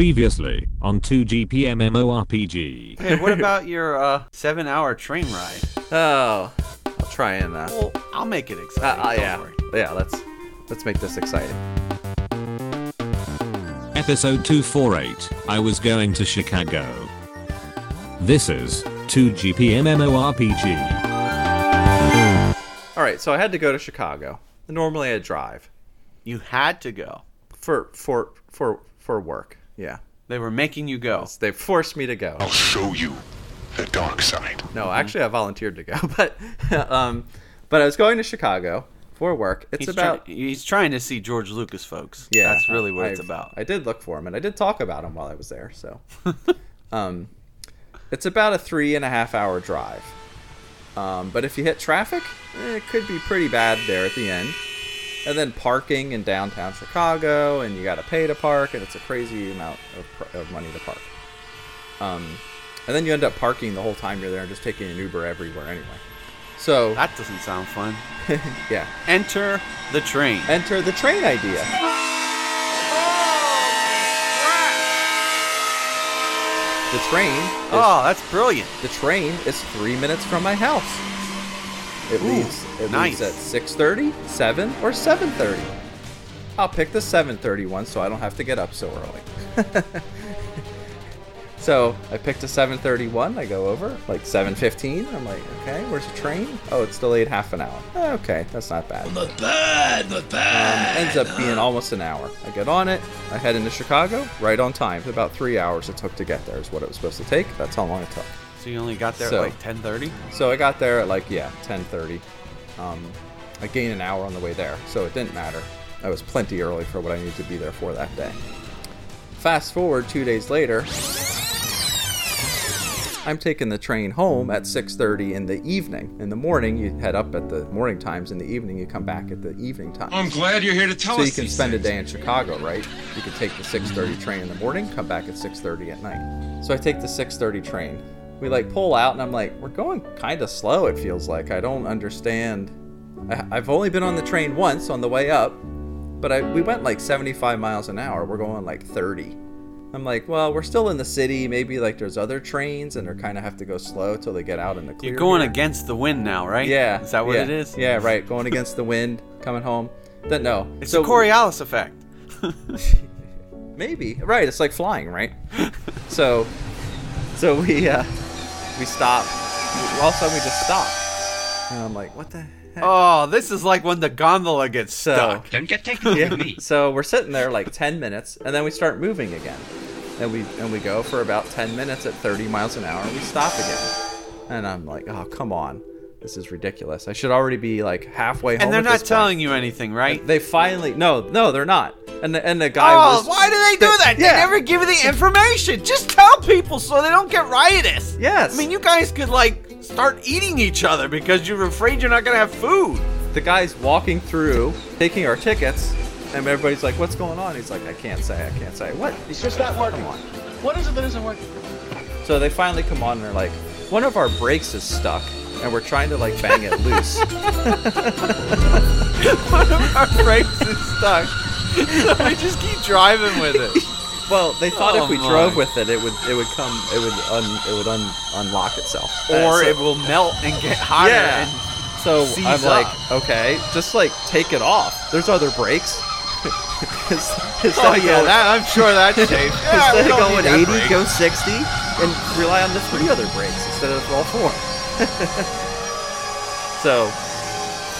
Previously on 2GP MMORPG. Hey, what about your uh, seven-hour train ride? Oh, I'll try and uh, Well, I'll make it uh, exciting. uh, don't yeah, worry. yeah. Let's let's make this exciting. Episode 248 I was going to Chicago. This is 2GP MMORPG. All right, so I had to go to Chicago. Normally I drive You had to go. for for for for work. Yeah, They were making you go. they forced me to go. I'll show you the dark side. No, actually I volunteered to go, but um, but I was going to Chicago for work. It's He's, about try- he's trying to see George Lucas, folks. Yeah, that's really what it's I've- about. I did look for him, and I did talk about him while I was there. So, um, it's about a three and a half hour drive. Um, but if you hit traffic, eh, it could be pretty bad there at the end. And then parking in downtown Chicago, and you got to pay to park, and it's a crazy amount of, of money to park. Um, and then you end up parking the whole time you're there and just taking an Uber everywhere anyway. So, that doesn't sound fun. yeah. Enter the train. Enter the train idea. The train is oh, that's brilliant. The train is three minutes from my house. It Ooh, leaves. It nice. leaves at 6:30, 7, or 7:30. I'll pick the 7:30 one, so I don't have to get up so early. so I picked a 7:31. I go over like 7:15. I'm like, okay, where's the train? Oh, it's delayed half an hour. Okay, that's not bad. Not bad, not bad. Um, ends up being almost an hour. I get on it. I head into Chicago right on time. About three hours it took to get there is what it was supposed to take. That's how long it took. So you only got there So- at like 10:30. So I got there at like yeah, 10:30. Um, I gained an hour on the way there, so it didn't matter. I was plenty early for what I needed to be there for that day. Fast forward two days later, I'm taking the train home at 6:30 in the evening. In the morning, you head up at the morning times. In the evening, you come back at the evening time. I'm glad you're here to tell so us you can these spend a day in Chicago, right? You can take the 6:30 train in the morning, come back at 6:30 at night. So I take the 6:30 train. We like pull out, and I'm like, we're going kind of slow. It feels like I don't understand. I, I've only been on the train once on the way up, but I, we went like 75 miles an hour. We're going like 30. I'm like, well, we're still in the city. Maybe like there's other trains, and they're kind of have to go slow till they get out in the clear. You're going against the wind now, right? Yeah. Is that what yeah, it is? Yeah, right. Going against the wind, coming home. Then no. It's so the Coriolis effect. Maybe right. It's like flying, right? so, so we uh, we stop. All of a sudden, we just stop, and I'm like, what the heck? Oh, this is like when the gondola gets So- stuck. Don't get taken Yeah. me. So we're sitting there like 10 minutes, and then we start moving again, and we and we go for about 10 minutes at 30 miles an hour. and We stop again, and I'm like, oh come on, this is ridiculous. I should already be like halfway home. And they're at not this point. telling you anything, right? They finally no no they're not. And the and the guy Oh, was why do they do that? Yeah. They never give you the information. Just tell people so they don't get riotous. Yes. I mean, you guys could like start eating each other because you're afraid you're not gonna have food. the guy's walking through, taking our tickets, and everybody's like, "What's going on?" He's like, "I can't say, I can't say." What? It's just not working. Come on. What is it that isn't working? So they finally come on and they're like, "One of our brakes is stuck, and we're trying to like bang it loose." One of our brakes is stuck. so we just keep driving with it. well, they thought Oh if we my. drove with it, it would it would come, it would un, it would un, unlock itself, Or Uh, so- it will melt and get hotter. Yeah. And So seize I'm like, okay, just like take it off. There's other brakes. Is- instead oh of yeah, going- that, I'm sure that's safe. Yeah, we instead of don't going need 80, that brake. go 60, and rely on the three other brakes instead of all four. so,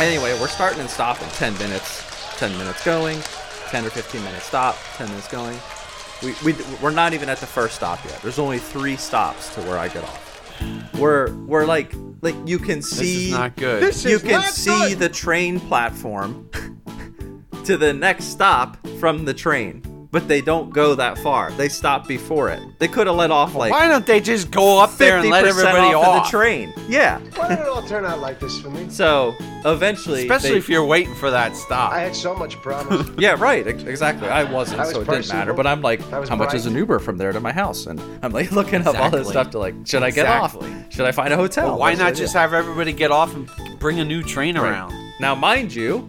anyway, we're starting and stopping 10 minutes, 10 minutes going, 10 or 15 minutes stop, 10 minutes going. We, we, we're not even at the first stop yet. There's only three stops to where I get off. We're, we're like, like you can see. This is not good. This you is can not see good. the train platform to the next stop from the train, but they don't go that far. They stop before it. They could have let off like Why don't they just go up there and let everybody off off? of the train. Yeah. Why did it all turn out like this for me? So eventually, Especially they- if you're waiting for that stop. I had so much promise. Yeah, right. Exactly. I wasn't, I was so it didn't matter. But I'm like, I was how much is an Uber from there to my house? And I'm like looking up all this stuff to like, should I get Exactly. off? Should I find a hotel? Well, why What not just have everybody get off and bring a new train Right. around? Now, mind you,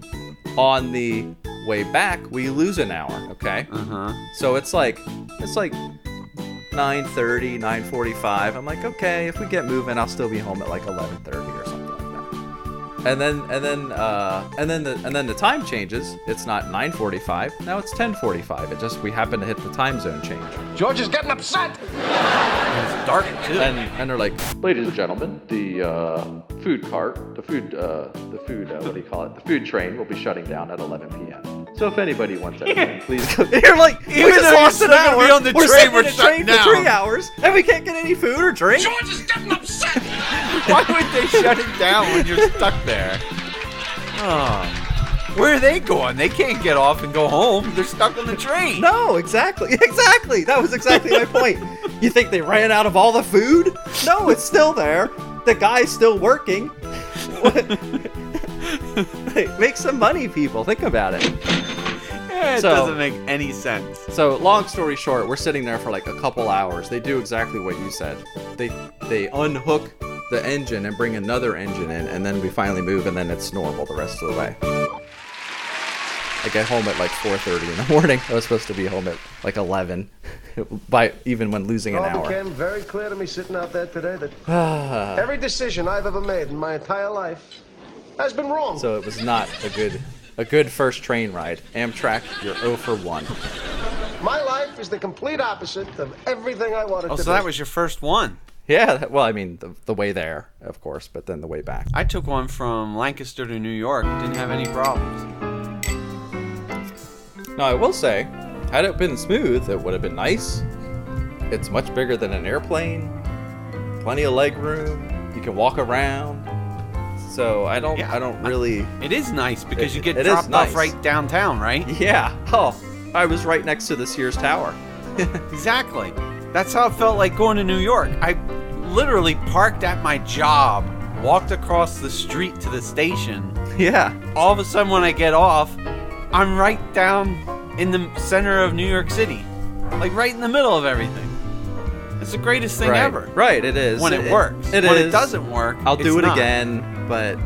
on the way back, we lose an hour. Okay. Uh huh. So it's like It's like 9:30, 9:45. I'm like, okay, if we get moving, I'll still be home at like 11:30 or something like that. And then and then uh, and then the and then the time changes. It's not 9:45. Now it's 10:45. It just we happen to hit the time zone change. George is getting upset. It's dark too. And and they're like, ladies and gentlemen, the uh, food cart, the food, uh, the food, uh, what do you call it? The food train will be shutting down at 11 p.m. So if anybody wants anything, please go. You're like, we Even just though you're lost an still gonna hour. be on the we're train, we're in the shutting train for three hours, and we can't get any food or drink. George is getting upset. Why would they shut it down when you're stuck there? Oh. Where are they going? They can't get off and go home. They're stuck on the train. No, exactly, exactly. That was exactly my point. You think they ran out of all the food? No, it's still there. The guy's still working. Hey, Make some money, people. Think about it. It So- doesn't make any sense. So, long story short, we're sitting there for like a couple hours. They do exactly what you said. They they unhook the engine and bring another engine in, and then we finally move, and then it's normal the rest of the way. I get home at like 4:30 in the morning. I was supposed to be home at like 11, by even when losing It an all hour. became very clear to me sitting out there today that ah. every decision I've ever made in my entire life has been wrong. So it was not a good a good first train ride. Amtrak, you're 0 for 1. my life is the complete opposite of everything I wanted to do. Oh, to so be. that was your first one. Yeah, well, I mean the, the way there, of course, but then the way back. I took one from Lancaster to New York. Didn't have any problems. Now, I will say, had it been smooth, it would have been nice. It's much bigger than an airplane. Plenty of leg room. You can walk around. So I don't, Yeah, I don't really. It is nice because It- you get dropped nice. off right downtown, right? Yeah. Oh, I was right next to the Sears Tower. Exactly. That's how it felt like going to New York. I literally parked at my job, walked across the street to the station. Yeah. All of a sudden, when I get off, I'm right down in the center of New York City, like right in the middle of everything. It's the greatest thing right. ever. Right. It is. When it, works. It when is. it doesn't work, I'll do it not. again, but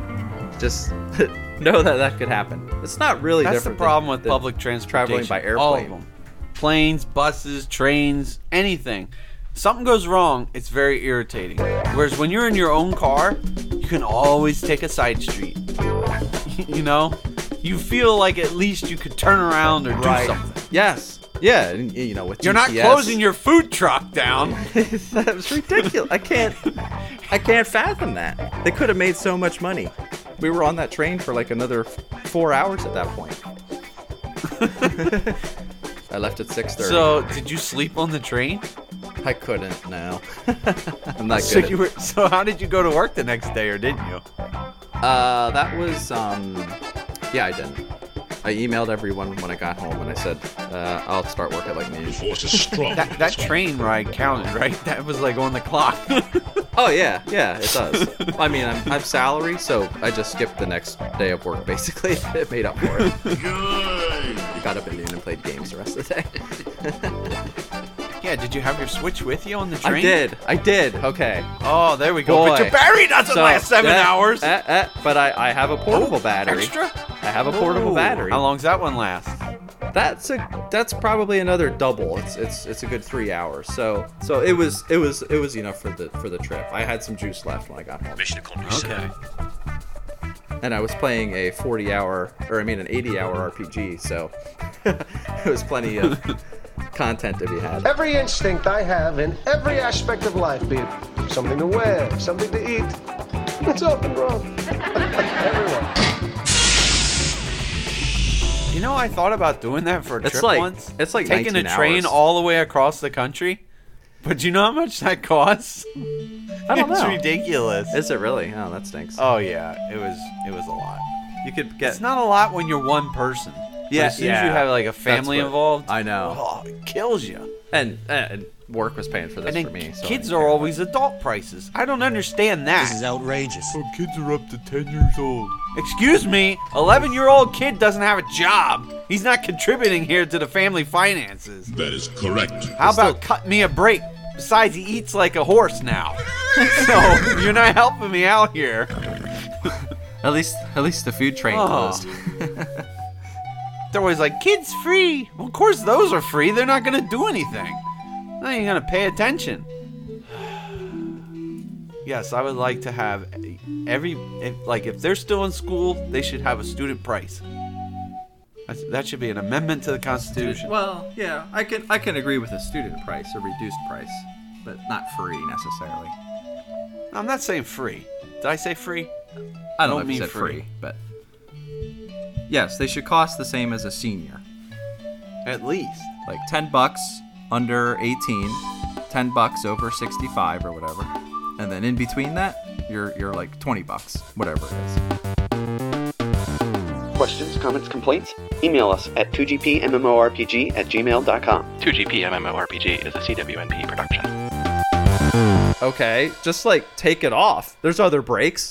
just know that that could happen. It's not really different. That's the problem with public transportation. traveling by All of airplane. them. Planes, buses, trains, anything. Something goes wrong, it's very irritating. Whereas when you're in your own car, you can always take a side street. you know? You feel like at least you could turn around or do Right. something. Yes. Yeah. and, You know, with You're not GPS. closing your food truck down. that was ridiculous. I can't I can't fathom that. They could have made so much money. We were on that train for like another 4 hours at that point. I left at 6:30. so, did you sleep on the train? I couldn't. No. I'm not So good. you were so how did you go to work the next day or didn't you? uh that was um yeah, I didn't. I emailed everyone when I got home and I said uh, I'll start work at like noon. Force is strong. That that train ride counted, right? That was like on the clock. Oh yeah, yeah, it does. I mean, I'm, I'm salary, so I just skipped the next day of work. Basically, it made up for it. Good. You got up at noon and played games the rest of the day. Yeah, did you have your Switch with you on the train? I did. I did. Okay. Oh, there we go. But Boy. your battery doesn't So, last seven eh, hours. eh, eh, but I, I have a portable Oh, battery. Extra? I have a portable Ooh. battery. How long's that one last? That's a that's probably another double. It's it's it's a good three hours. So so it was it was it was enough for the for the trip. I had some juice left when I got home, Mission accomplished. Okay. and I was playing a 40 hour or I mean an 80 hour RPG. So it was plenty of content to be had. Every instinct I have in every aspect of life, be it something to wear, something to eat, it's all been You know, I thought about doing that for a It's trip like- once. it's like taking a 19 train hours. all the way across the country. But do you know how much that costs? I don't it's know. ridiculous. Is it really? Oh, that stinks. oh yeah, it was. It was a lot. you could get It's not a lot when you're one person. But Yeah, as soon as yeah. you have like a That's family what- involved, I know. oh, it kills you. And, and work was paying for this And then for me. So kids are care. always adult prices. I don't understand that. This is outrageous. kids are up to 10 years old. Excuse me, 11 year old kid doesn't have a job. He's not contributing here to the family finances. That is correct. How about cut me a break? Besides, he eats like a horse now. so you're not helping me out here. At least at least the food train Oh. closed. They're always like, kids free. Well, of course, those are free. They're not going to do anything. They ain't going to pay attention. yes, I would like to have every, if, like, if they're still in school, they should have a student price. That should be an amendment to the Constitution. Well, yeah, I can I can agree with a student price, a reduced price, but not free necessarily. I'm not saying free. Did I say free? I don't, Don't know if you mean said free. free. but yes, they should cost the same as a senior. At least. Like 10 bucks under 18, 10 bucks over 65 or whatever. And then in between that, you're you're like 20 bucks, whatever it is. Questions, comments, complaints? Email us at 2gpmmorpg at gmail.com. 2GP MMORPG is a CWNP production. Okay, just like take it off. There's other brakes.